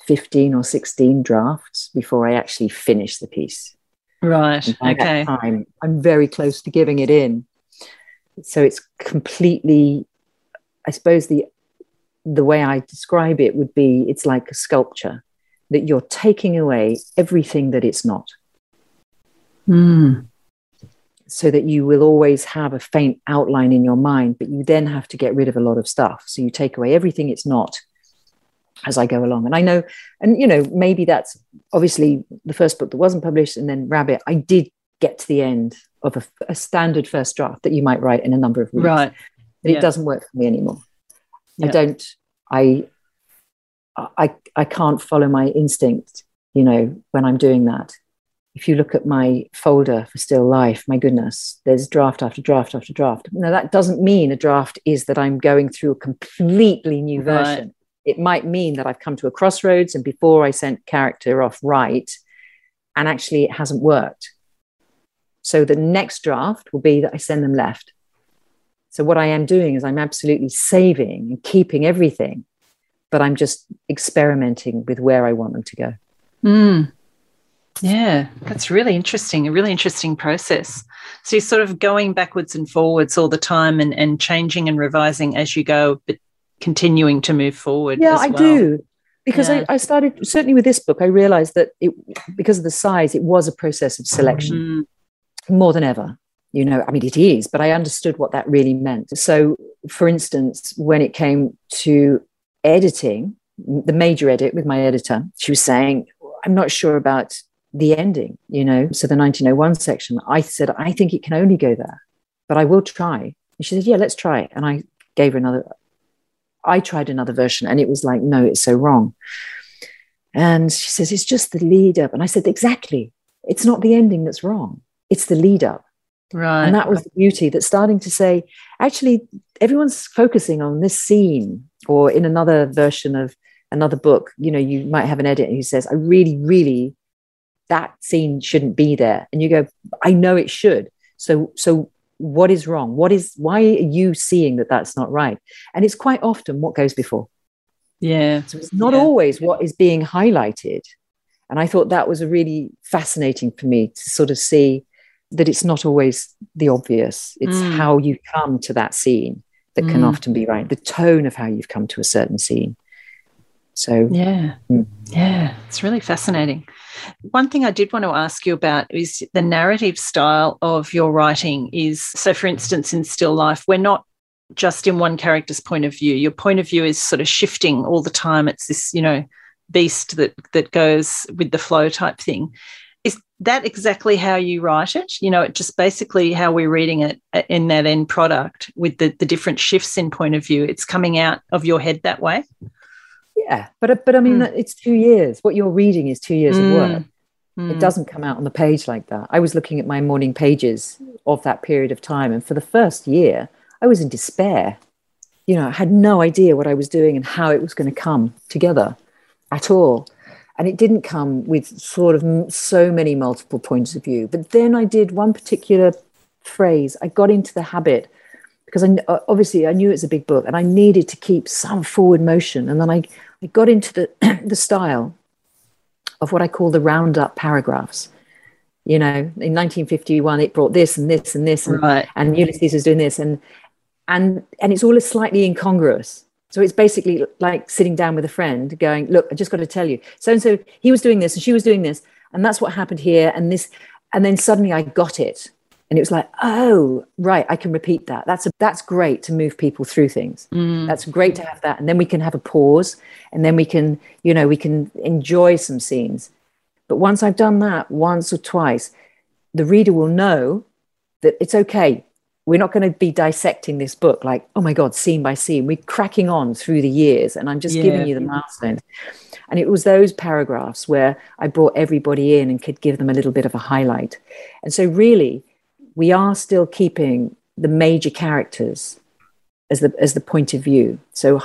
15 or 16 drafts before I actually finish the piece. Right. okay. time, I'm very close to giving it in. So it's completely, I suppose the the way I describe it would be it's like a sculpture that you're taking away everything that it's not. Mm. So that you will always have a faint outline in your mind, but you then have to get rid of a lot of stuff. So you take away everything it's not as I go along. And I know, and you know, maybe that's obviously the first book that wasn't published, and then Rabbit, I did get to the end of a, a standard first draft that you might write in a number of weeks. Right. But Yeah. it doesn't work for me anymore. I don't, I, I, I can't follow my instinct, you know, when I'm doing that. If you look at my folder for Still Life, my goodness, there's draft after draft after draft. Now, that doesn't mean a draft is that I'm going through a completely new Right. version. It might mean that I've come to a crossroads and before I sent character off right, and actually it hasn't worked. So the next draft will be that I send them left. So what I am doing is I'm absolutely saving and keeping everything, but I'm just experimenting with where I want them to go. Mm. Yeah, that's really interesting. A really interesting process. So you're sort of going backwards and forwards all the time and, and changing and revising as you go, but continuing to move forward. Yeah, I well. do. Because Yeah. I, I started certainly with this book, I realized that it because of the size, it was a process of selection. Mm, more than ever. You know, I mean, it is, but I understood what that really meant. So, for instance, when it came to editing, the major edit with my editor, she was saying, I'm not sure about the ending, you know. So, the 1901 section, I said, I think it can only go there, but I will try. And she said, Yeah, let's try. And I gave her another, I tried another version, and it was like, No, it's so wrong. And she says, It's just the lead up. And I said, Exactly. It's not the ending that's wrong it's the lead up. right. And that was the beauty that starting to say, actually, everyone's focusing on this scene, or in another version of another book, you know, you might have an editor who says, I really, really, that scene shouldn't be there. And you go, I know it should. So, so what is wrong? What is, why are you seeing that that's not right? And it's quite often what goes before. yeah. So it's not Yeah. always what is being highlighted. And I thought that was a really fascinating for me to sort of see that it's not always the obvious. It's Mm. how you come to that scene that can Mm. often be right, the tone of how you've come to a certain scene. So, Yeah. Mm. Yeah. It's really fascinating. One thing I did want to ask you about is the narrative style of your writing is so for instance in still life we're not just in one character's point of view your point of view is sort of shifting all the time it's this you know beast that that goes with the flow type thing is that exactly how you write it you know it just basically how we're reading it uh, in that end product with the the different shifts in point of view it's coming out of your head that way yeah, but, but I mean, Mm. it's two years. What you're reading is two years of Mm. work. Mm. It doesn't come out on the page like that. I was looking at my morning pages of that period of time. And for the first year, I was in despair. You know, I had no idea what I was doing and how it was going to come together at all. And it didn't come with sort of m- so many multiple points of view. But then I did one particular phrase. I got into the habit because I, uh, obviously I knew it's a big book and I needed to keep some forward motion. And then I, I got into the, the style of what I call the roundup paragraphs. You know, in 1951, it brought this and this and this, and, right and Ulysses was doing this, and and and it's all slightly incongruous. So it's basically like sitting down with a friend, going, "Look, I just got to tell you, so and so he was doing this and she was doing this, and that's what happened here, and this, and then suddenly I got it, and it was like, oh, right, I can repeat that. That's a, that's great to move people through things. Mm. That's great to have that, and then we can have a pause, and then we can, you know, we can enjoy some scenes. But once I've done that once or twice, the reader will know that it's okay. We're not going to be dissecting this book like, oh my God, scene by scene. We're cracking on through the years, and I'm just Yeah. giving you the milestones. And it was those paragraphs where I brought everybody in and could give them a little bit of a highlight. And so, really, we are still keeping the major characters as the as the point of view. So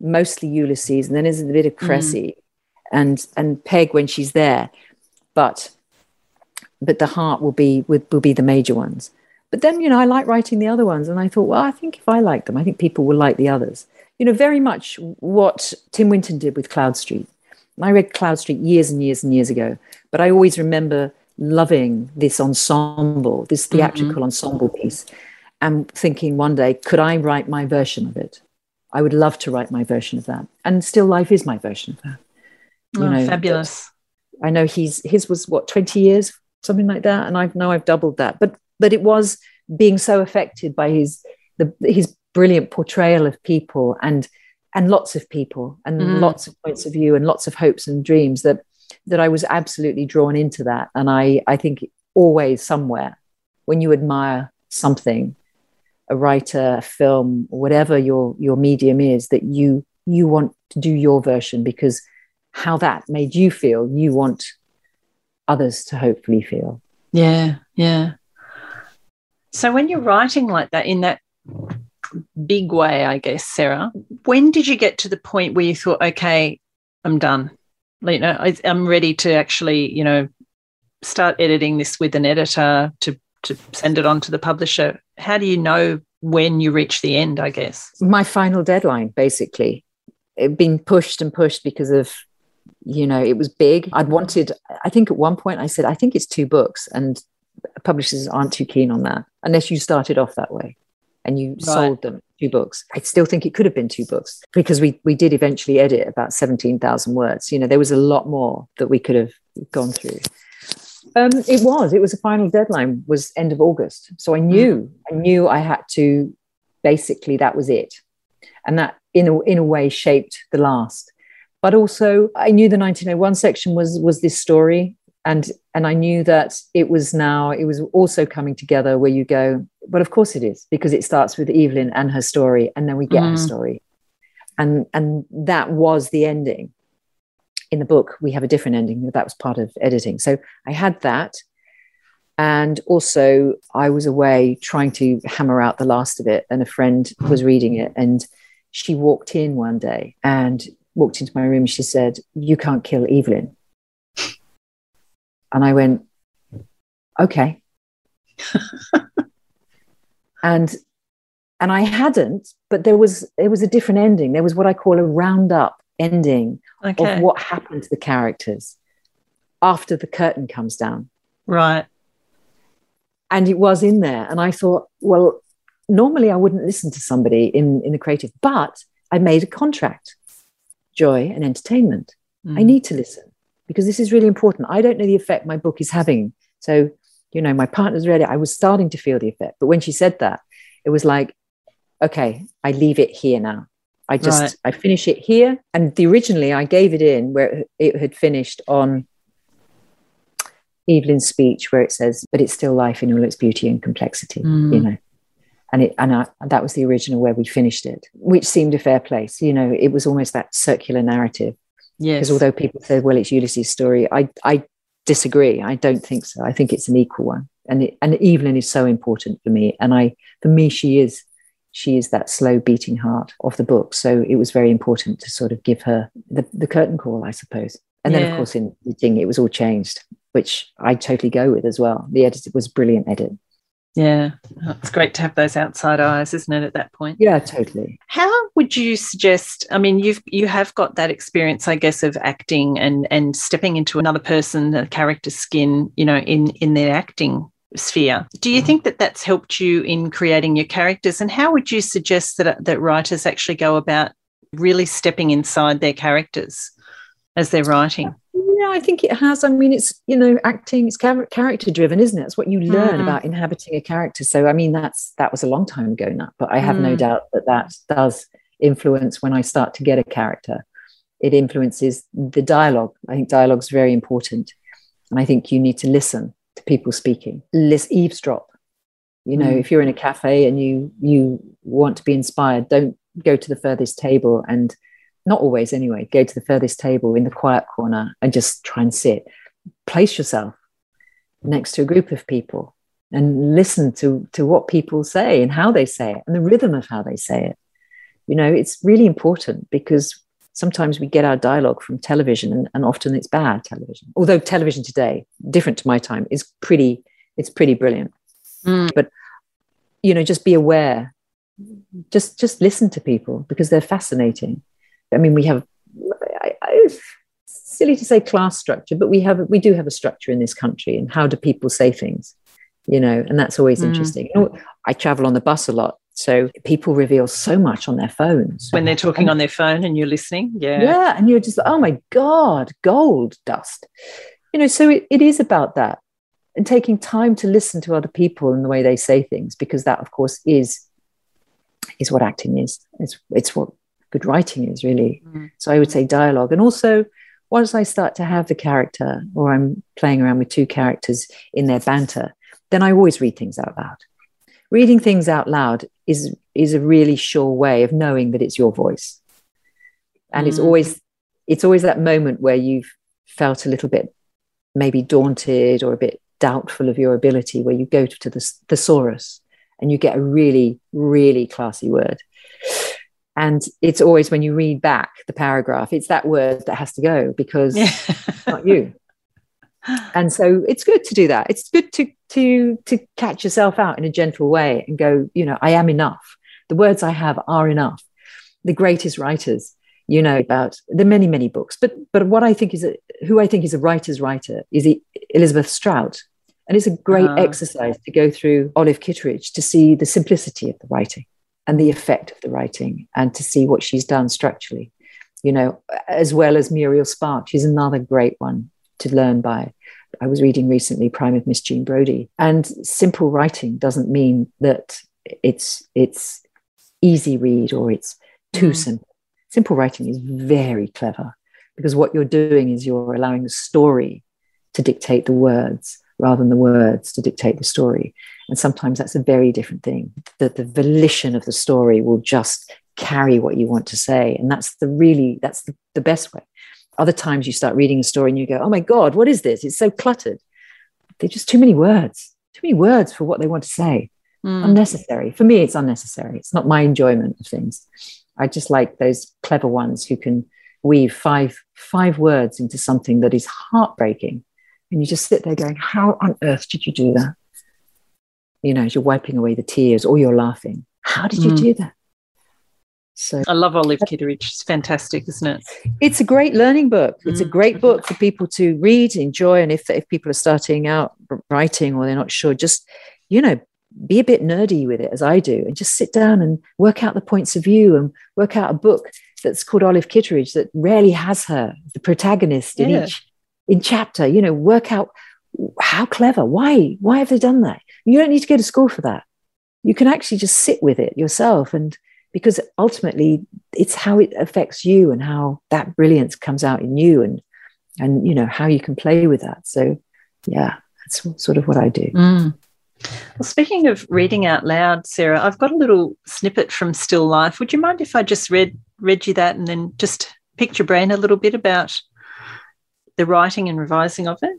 mostly Ulysses, and then there's a bit of mm. Cressy and and Peg when she's there, but but the heart will be will be the major ones. But then you know I like writing the other ones, and I thought, well, I think if I like them, I think people will like the others. You know, very much what Tim Winton did with Cloudstreet. I read Cloudstreet years and years and years ago, but I always remember loving this ensemble, this theatrical ensemble piece, and thinking one day, could I write my version of it? I would love to write my version of that. And Still Life is my version of that. You oh, know, fabulous. I know he's his was what 20 years, something like that. And I know I've doubled that. But but it was being so affected by his the his brilliant portrayal of people and and lots of people and mm. lots of points of view and lots of hopes and dreams that that I was absolutely drawn into that. And I I think always somewhere when you admire something, a writer, a film, whatever your your medium is, that you you want to do your version because how that made you feel, you want others to hopefully feel. Yeah, yeah. So when you're writing like that in that big way, I guess, Sarah, when did you get to the point where you thought, okay, I'm done? You know, I, I'm ready to actually, you know, start editing this with an editor to to send it on to the publisher. How do you know when you reach the end? I guess my final deadline, basically, it been pushed and pushed because of you know it was big. I'd wanted. I think at one point I said I think it's two books, and publishers aren't too keen on that unless you started off that way and you right. sold them two books. I still think it could have been two books because we we did eventually edit about 17,000 words. You know, there was a lot more that we could have gone through. Um, it was. It was a final deadline. Was end of August. So I knew. Mm. I knew I had to. Basically, that was it, and that in a in a way shaped the last. But also, I knew the 1901 section was was this story, and and I knew that it was now. It was also coming together where you go. But of course, it is because it starts with Evelyn and her story, and then we get mm. her story, and and that was the ending in the book we have a different ending that was part of editing so i had that and also i was away trying to hammer out the last of it and a friend was reading it and she walked in one day and walked into my room she said you can't kill evelyn and i went okay and and i hadn't but there was it was a different ending there was what i call a roundup ending okay. of what happened to the characters after the curtain comes down. Right. And it was in there. And I thought, well, normally I wouldn't listen to somebody in, in the creative, but I made a contract, joy and entertainment. Mm. I need to listen because this is really important. I don't know the effect my book is having. So, you know, my partner's read it. I was starting to feel the effect. But when she said that, it was like, okay, I leave it here now. I just right. I finish it here, and the originally I gave it in where it had finished on Evelyn's speech, where it says, "But it's still life in all its beauty and complexity," mm. you know. And it and I, that was the original where we finished it, which seemed a fair place. You know, it was almost that circular narrative. Yes. Because although people say, "Well, it's Ulysses' story," I I disagree. I don't think so. I think it's an equal one, and it, and Evelyn is so important for me. And I, for me, she is she is that slow beating heart of the book. So it was very important to sort of give her the, the curtain call, I suppose. And then, yeah. of course, in the editing, it was all changed, which I totally go with as well. The edit was brilliant edit. Yeah, oh, it's great to have those outside eyes, isn't it? At that point, yeah, totally. How would you suggest? I mean, you've you have got that experience, I guess, of acting and and stepping into another person, a character's skin, you know, in in their acting sphere. Do you think that that's helped you in creating your characters? And how would you suggest that, that writers actually go about really stepping inside their characters as they're writing? Yeah, I think it has. I mean, it's, you know, acting, it's character driven, isn't it? It's what you learn mm. about inhabiting a character. So, I mean, that's, that was a long time ago now, but I have mm. no doubt that that does influence when I start to get a character. It influences the dialogue. I think dialogue is very important. And I think you need to listen to people speaking. Eavesdrop. You know, mm. if you're in a cafe and you you want to be inspired, don't go to the furthest table and not always anyway, go to the furthest table in the quiet corner and just try and sit. Place yourself next to a group of people and listen to, to what people say and how they say it and the rhythm of how they say it. You know, it's really important because sometimes we get our dialogue from television and, and often it's bad television although television today different to my time is pretty it's pretty brilliant mm. but you know just be aware just just listen to people because they're fascinating i mean we have I, I, silly to say class structure but we have we do have a structure in this country and how do people say things you know and that's always mm. interesting you know, i travel on the bus a lot So people reveal so much on their phones. When they're talking on their phone and you're listening. Yeah. Yeah. And you're just, like, oh my God, gold dust. You know, so it, it is about that and taking time to listen to other people and the way they say things, because that, of course, is is what acting is. It's it's what good writing is really. Mm. So I would say dialogue. And also once I start to have the character or I'm playing around with two characters in their banter, then I always read things out loud. Reading things out loud is is a really sure way of knowing that it's your voice. And mm. it's always it's always that moment where you've felt a little bit maybe daunted or a bit doubtful of your ability, where you go to the thesaurus and you get a really, really classy word. And it's always when you read back the paragraph, it's that word that has to go because yeah. it's not you. And so it's good to do that. It's good to to to catch yourself out in a gentle way and go, you know, I am enough. The words I have are enough. The greatest writers, you know, about the many many books. But but what I think is a, who I think is a writer's writer is Elizabeth Strout, and it's a great uh. exercise to go through Olive Kitteridge to see the simplicity of the writing and the effect of the writing and to see what she's done structurally, you know, as well as Muriel Spark. She's another great one to learn by. I was reading recently Prime of Miss Jean Brodie, and simple writing doesn't mean that it's it's easy read or it's too mm. simple. Simple writing is very clever because what you're doing is you're allowing the story to dictate the words rather than the words to dictate the story. And sometimes that's a very different thing. That the volition of the story will just carry what you want to say. And that's the really, that's the, the best way. Other times you start reading a story and you go, oh my God, what is this? It's so cluttered. They're just too many words, too many words for what they want to say. Mm. Unnecessary. For me, it's unnecessary. It's not my enjoyment of things. I just like those clever ones who can weave five five words into something that is heartbreaking and you just sit there going, How on earth did you do that? You know, as you're wiping away the tears or you're laughing. How did you mm. do that? So I love Olive Kitteridge. It's fantastic, isn't it? It's a great learning book. It's mm. a great book for people to read, enjoy, and if if people are starting out writing or they're not sure, just you know, be a bit nerdy with it as I do, and just sit down and work out the points of view and work out a book that's called Olive Kitteridge that rarely has her, the protagonist in yeah. each in chapter, you know, work out how clever, why, why have they done that? You don't need to go to school for that. You can actually just sit with it yourself. And because ultimately it's how it affects you and how that brilliance comes out in you and, and, you know, how you can play with that. So, yeah, that's sort of what I do. Mm. Well, speaking of reading out loud, Sarah, I've got a little snippet from Still Life. Would you mind if I just read read you that and then just pick your brain a little bit about the writing and revising of it.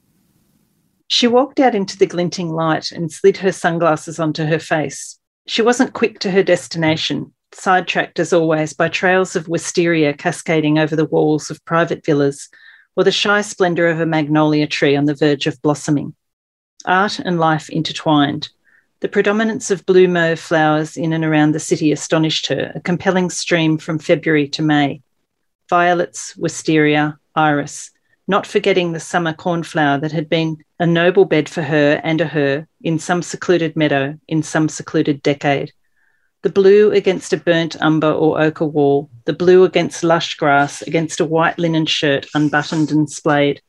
She walked out into the glinting light and slid her sunglasses onto her face. She wasn't quick to her destination, sidetracked as always by trails of wisteria cascading over the walls of private villas or the shy splendour of a magnolia tree on the verge of blossoming. Art and life intertwined. The predominance of blue mauve flowers in and around the city astonished her, a compelling stream from February to May. Violets, wisteria, iris, not forgetting the summer cornflower that had been a noble bed for her and a her in some secluded meadow in some secluded decade. The blue against a burnt umber or ochre wall, the blue against lush grass, against a white linen shirt unbuttoned and splayed,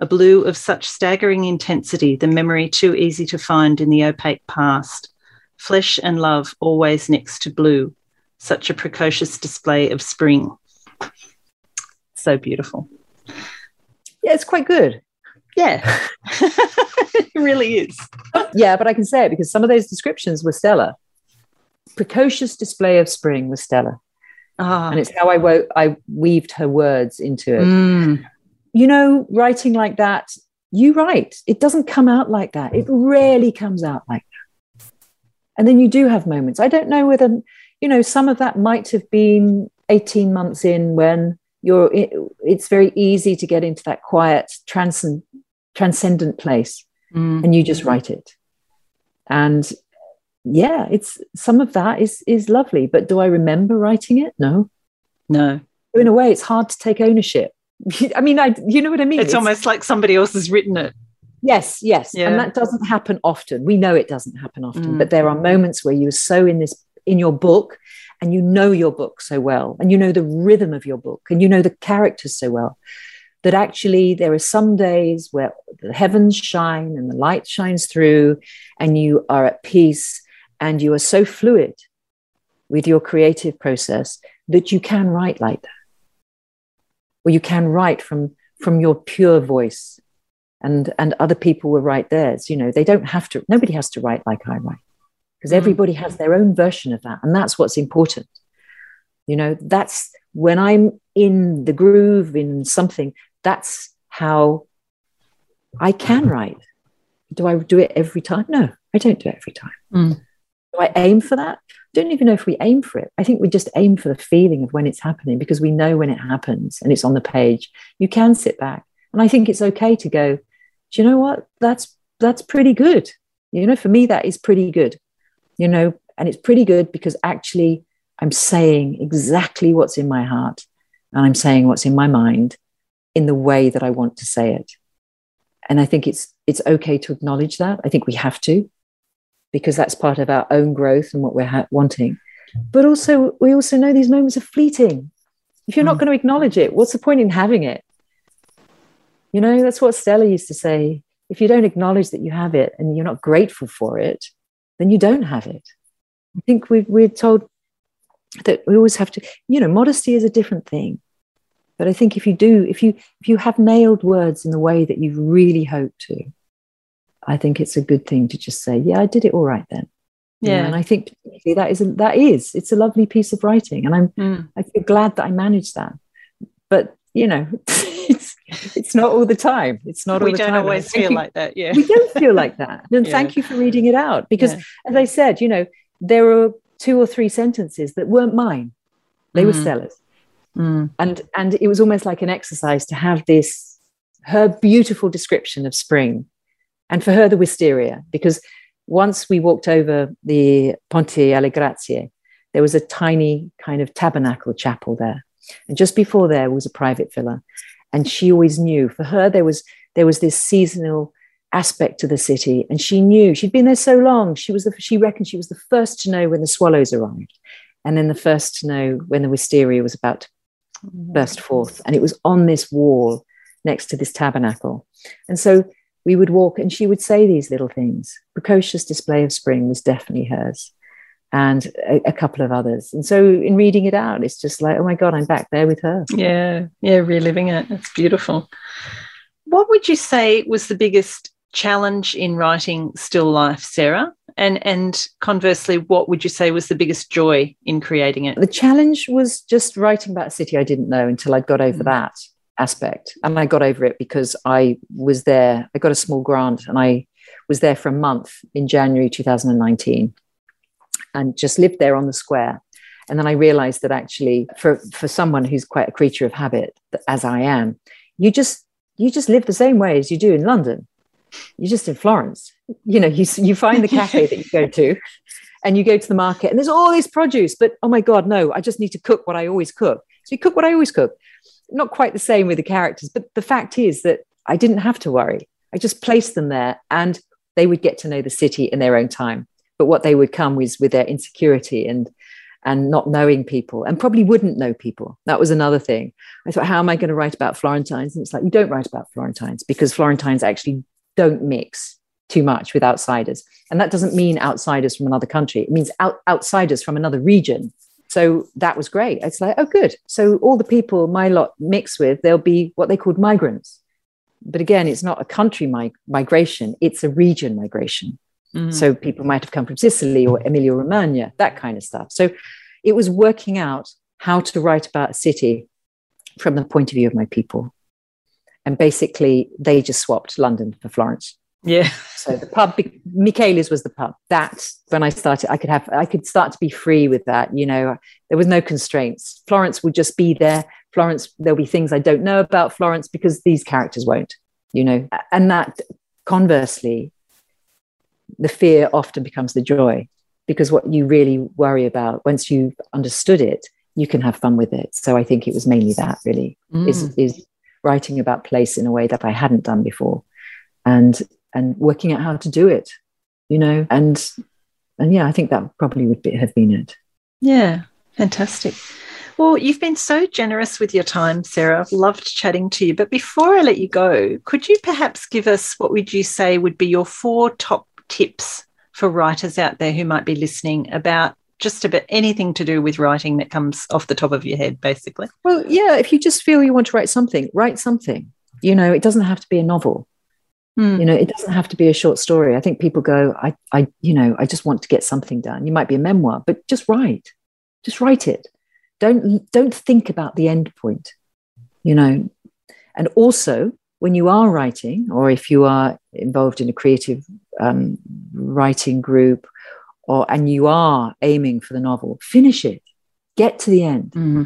a blue of such staggering intensity, the memory too easy to find in the opaque past. Flesh and love always next to blue, such a precocious display of spring. So beautiful. Yeah, it's quite good. Yeah, it really is. yeah, but I can say it because some of those descriptions were stellar. Precocious display of spring was stellar. Ah. And it's how I, wo- I weaved her words into it. Mm. You know, writing like that, you write. It doesn't come out like that. It rarely comes out like that. And then you do have moments. I don't know whether, you know, some of that might have been 18 months in when you're it's very easy to get into that quiet transcend, transcendent place mm. and you just write it. And yeah it's some of that is is lovely but do i remember writing it? No. No. In a way it's hard to take ownership. I mean i you know what i mean? It's, it's almost like somebody else has written it. Yes yes. Yeah. and that doesn't happen often. We know it doesn't happen often mm. but there are moments where you're so in this in your book and you know your book so well and you know the rhythm of your book and you know the characters so well that actually there are some days where the heavens shine and the light shines through and you are at peace and you are so fluid with your creative process that you can write like that. Or you can write from from your pure voice. And and other people will write theirs you know they don't have to nobody has to write like i write because mm. everybody has their own version of that and that's what's important. You know that's when i'm in the groove in something that's how i can mm. write. Do i do it every time? No i don't do it every time. Mm. do i aim for that? I don't even know if we aim for it. I think we just aim for the feeling of when it's happening because we know when it happens and it's on the page. You can sit back and i think it's okay to go do you know what? That's that's pretty good. You know for me that is pretty good you know, and it's pretty good because actually I'm saying exactly what's in my heart and I'm saying what's in my mind in the way that I want to say it. And I think it's it's okay to acknowledge that. I think we have to because that's part of our own growth and what we're ha- wanting. But also we also know these moments are fleeting. If you're mm. not going to acknowledge it, what's the point in having it? You know, that's what Stella used to say. If you don't acknowledge that you have it and you're not grateful for it, then you don't have it. I think we we're told that we always have to, you know, modesty is a different thing. But I think if you do, if you if you have nailed words in the way that you really hope to, I think it's a good thing to just say, yeah, I did it all right then. Yeah. and I think that is a, that is it's a lovely piece of writing, and I'm mm. I feel glad that I managed that. But you know, it's it's not all the time. It's not we all the time. We don't always feel you, like that. Yeah. We don't feel like that. And yeah. thank you for reading it out. Because yeah. as I said, you know, there were two or three sentences that weren't mine. They mm. were Stella's. Mm. And and it was almost like an exercise to have this her beautiful description of spring. And for her the wisteria, because once we walked over the Ponte alle Grazie, there was a tiny kind of tabernacle chapel there. And just before there was a private villa. And she always knew for her there was there was this seasonal aspect to the city. And she knew she'd been there so long she was the, she reckoned she was the first to know when the swallows arrived. And then the first to know when the wisteria was about to burst forth. And it was on this wall next to this tabernacle. And so we would walk and she would say these little things. Precocious display of spring was definitely hers and a, a, couple of others. And so in reading it out, it's just like, oh my God, I'm back there with her. Yeah, yeah, reliving it. It's beautiful. What would you say was the biggest challenge in writing Still Life, Sarah? And and conversely, what would you say was the biggest joy in creating it? The challenge was just writing about a city I didn't know until I got over mm. that aspect. And I got over it because I was there. I got a small grant and I was there for a month in January 2019 and just lived there on the square. And then I realized that actually, for, for someone who's quite a creature of habit, as I am, you just you just live the same way as you do in London. You're just in Florence. You know, you, you find the cafe that you go to and you go to the market and there's all this produce, but oh my God, no, I just need to cook what I always cook. So you cook what I always cook. Not quite the same with the characters, but the fact is that I didn't have to worry. I just placed them there and they would get to know the city in their own time but what they would come was with their insecurity and and not knowing people and probably wouldn't know people. That was another thing. I thought how am i going to write about florentines? And it's like you don't write about florentines because florentines actually don't mix too much with outsiders. And that doesn't mean outsiders from another country. It means out, outsiders from another region. So that was great. It's like oh good. So all the people my lot mix with they'll be what they called migrants. But again it's not a country mig- migration. It's a region migration Mm. So people might have come from Sicily or Emilia Romagna, that kind of stuff. So it was working out how to write about a city from the point of view of my people. And basically, they just swapped London for Florence. Yeah. So the pub, Michele's was the pub. That when I started, I could have, I could start to be free with that. You know, there was no constraints. Florence would just be there. Florence, there'll be things I don't know about Florence because these characters won't. You know, and that conversely, the fear often becomes the joy because what you really worry about once you've understood it you can have fun with it so i think it was mainly that really mm. is is writing about place in a way that i hadn't done before and and working out how to do it you know and and yeah, I think that probably would be, have been it. Yeah, fantastic. Well, you've been so generous with your time, Sarah. I've loved chatting to you. But before I let you go, could you perhaps give us what would you say would be your four top tips for writers out there who might be listening about just about anything to do with writing that comes off the top of your head, basically? Well, yeah, if you just feel you want to write something, write something. You know, it doesn't have to be a novel. Mm. You know, it doesn't have to be a short story. I think people go, I, I, you know, I just want to get something done. You might be a memoir, but just write, just write it don't don't think about the end point you know and also when you are writing or if you are involved in a creative um, writing group or and you are aiming for the novel finish it get to the end mm-hmm.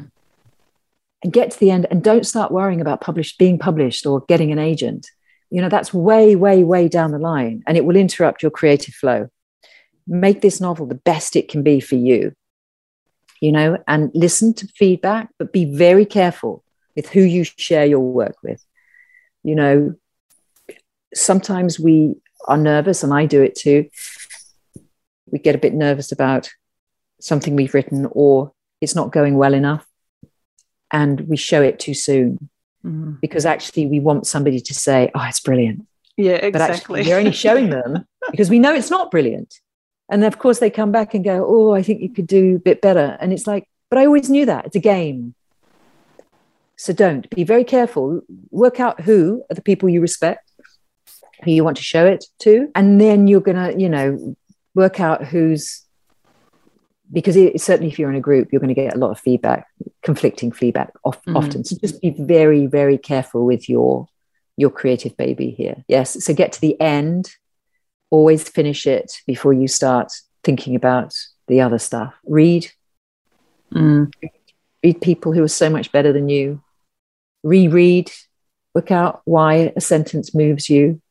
and get to the end and don't start worrying about published being published or getting an agent you know that's way way way down the line and it will interrupt your creative flow make this novel the best it can be for you you know, and listen to feedback, but be very careful with who you share your work with. You know, sometimes we are nervous, and I do it too. We get a bit nervous about something we've written, or it's not going well enough, and we show it too soon mm. because actually we want somebody to say, "Oh, it's brilliant." Yeah, exactly. But actually, we're only showing them because we know it's not brilliant. And of course, they come back and go, Oh, I think you could do a bit better. And it's like, But I always knew that. It's a game. So don't be very careful. Work out who are the people you respect, who you want to show it to. And then you're going to, you know, work out who's, because it, certainly if you're in a group, you're going to get a lot of feedback, conflicting feedback mm-hmm. often. So just be very, very careful with your your creative baby here. Yes. So get to the end always finish it before you start thinking about the other stuff. Read. Mm. Read people who are so much better than you. Reread. Work out why a sentence moves you.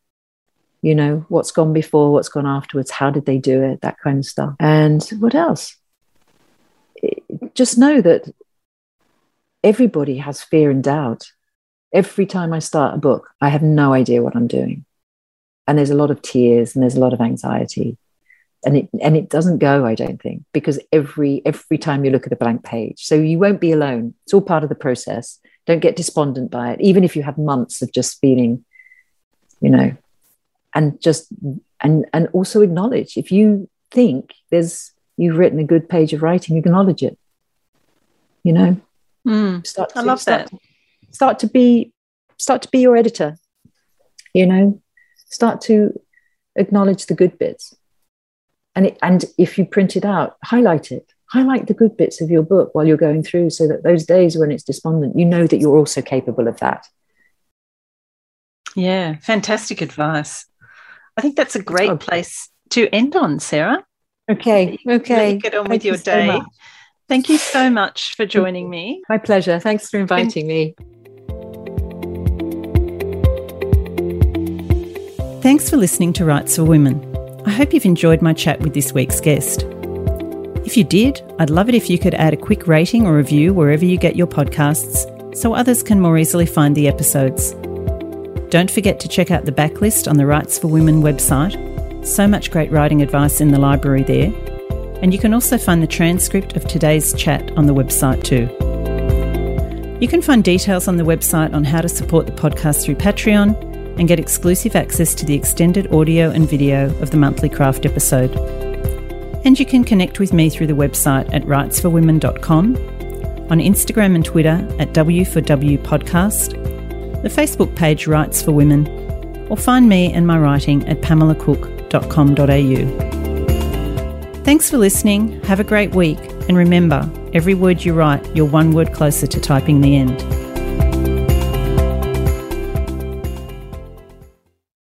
You know, what's gone before, what's gone afterwards, how did they do it, that kind of stuff. And what else? Just know that everybody has fear and doubt. Every time I start a book, I have no idea what I'm doing and there's a lot of tears and there's a lot of anxiety and it and it doesn't go i don't think because every every time you look at a blank page so you won't be alone it's all part of the process don't get despondent by it even if you have months of just feeling you know and just and and also acknowledge if you think there's you've written a good page of writing acknowledge it you know mm, start to, i love start that start to be start to be your editor you know start to acknowledge the good bits. And, it, and if you print it out, highlight it. Highlight the good bits of your book while you're going through so that those days when it's despondent, you know that you're also capable of that. Yeah, fantastic advice. I think that's a great okay. place to end on, Sarah. Okay, okay. Get on Thank with your day. So Thank you so much for joining me. My pleasure. Thanks for inviting me. Thanks for listening to Writes for Women. I hope you've enjoyed my chat with this week's guest. If you did, I'd love it if you could add a quick rating or review wherever you get your podcasts so others can more easily find the episodes. Don't forget to check out the backlist on the Writes for Women website. So much great writing advice in the library there. And you can also find the transcript of today's chat on the website too. You can find details on the website on how to support the podcast through Patreon and get exclusive access to the extended audio and video of the monthly craft episode. And you can connect with me through the website at writesforwomen.com, on Instagram and Twitter at W4W Podcast, the Facebook page Writes for Women, or find me and my writing at pamelacook.com.au. Thanks for listening, have a great week, and remember, every word you write, you're one word closer to typing the end.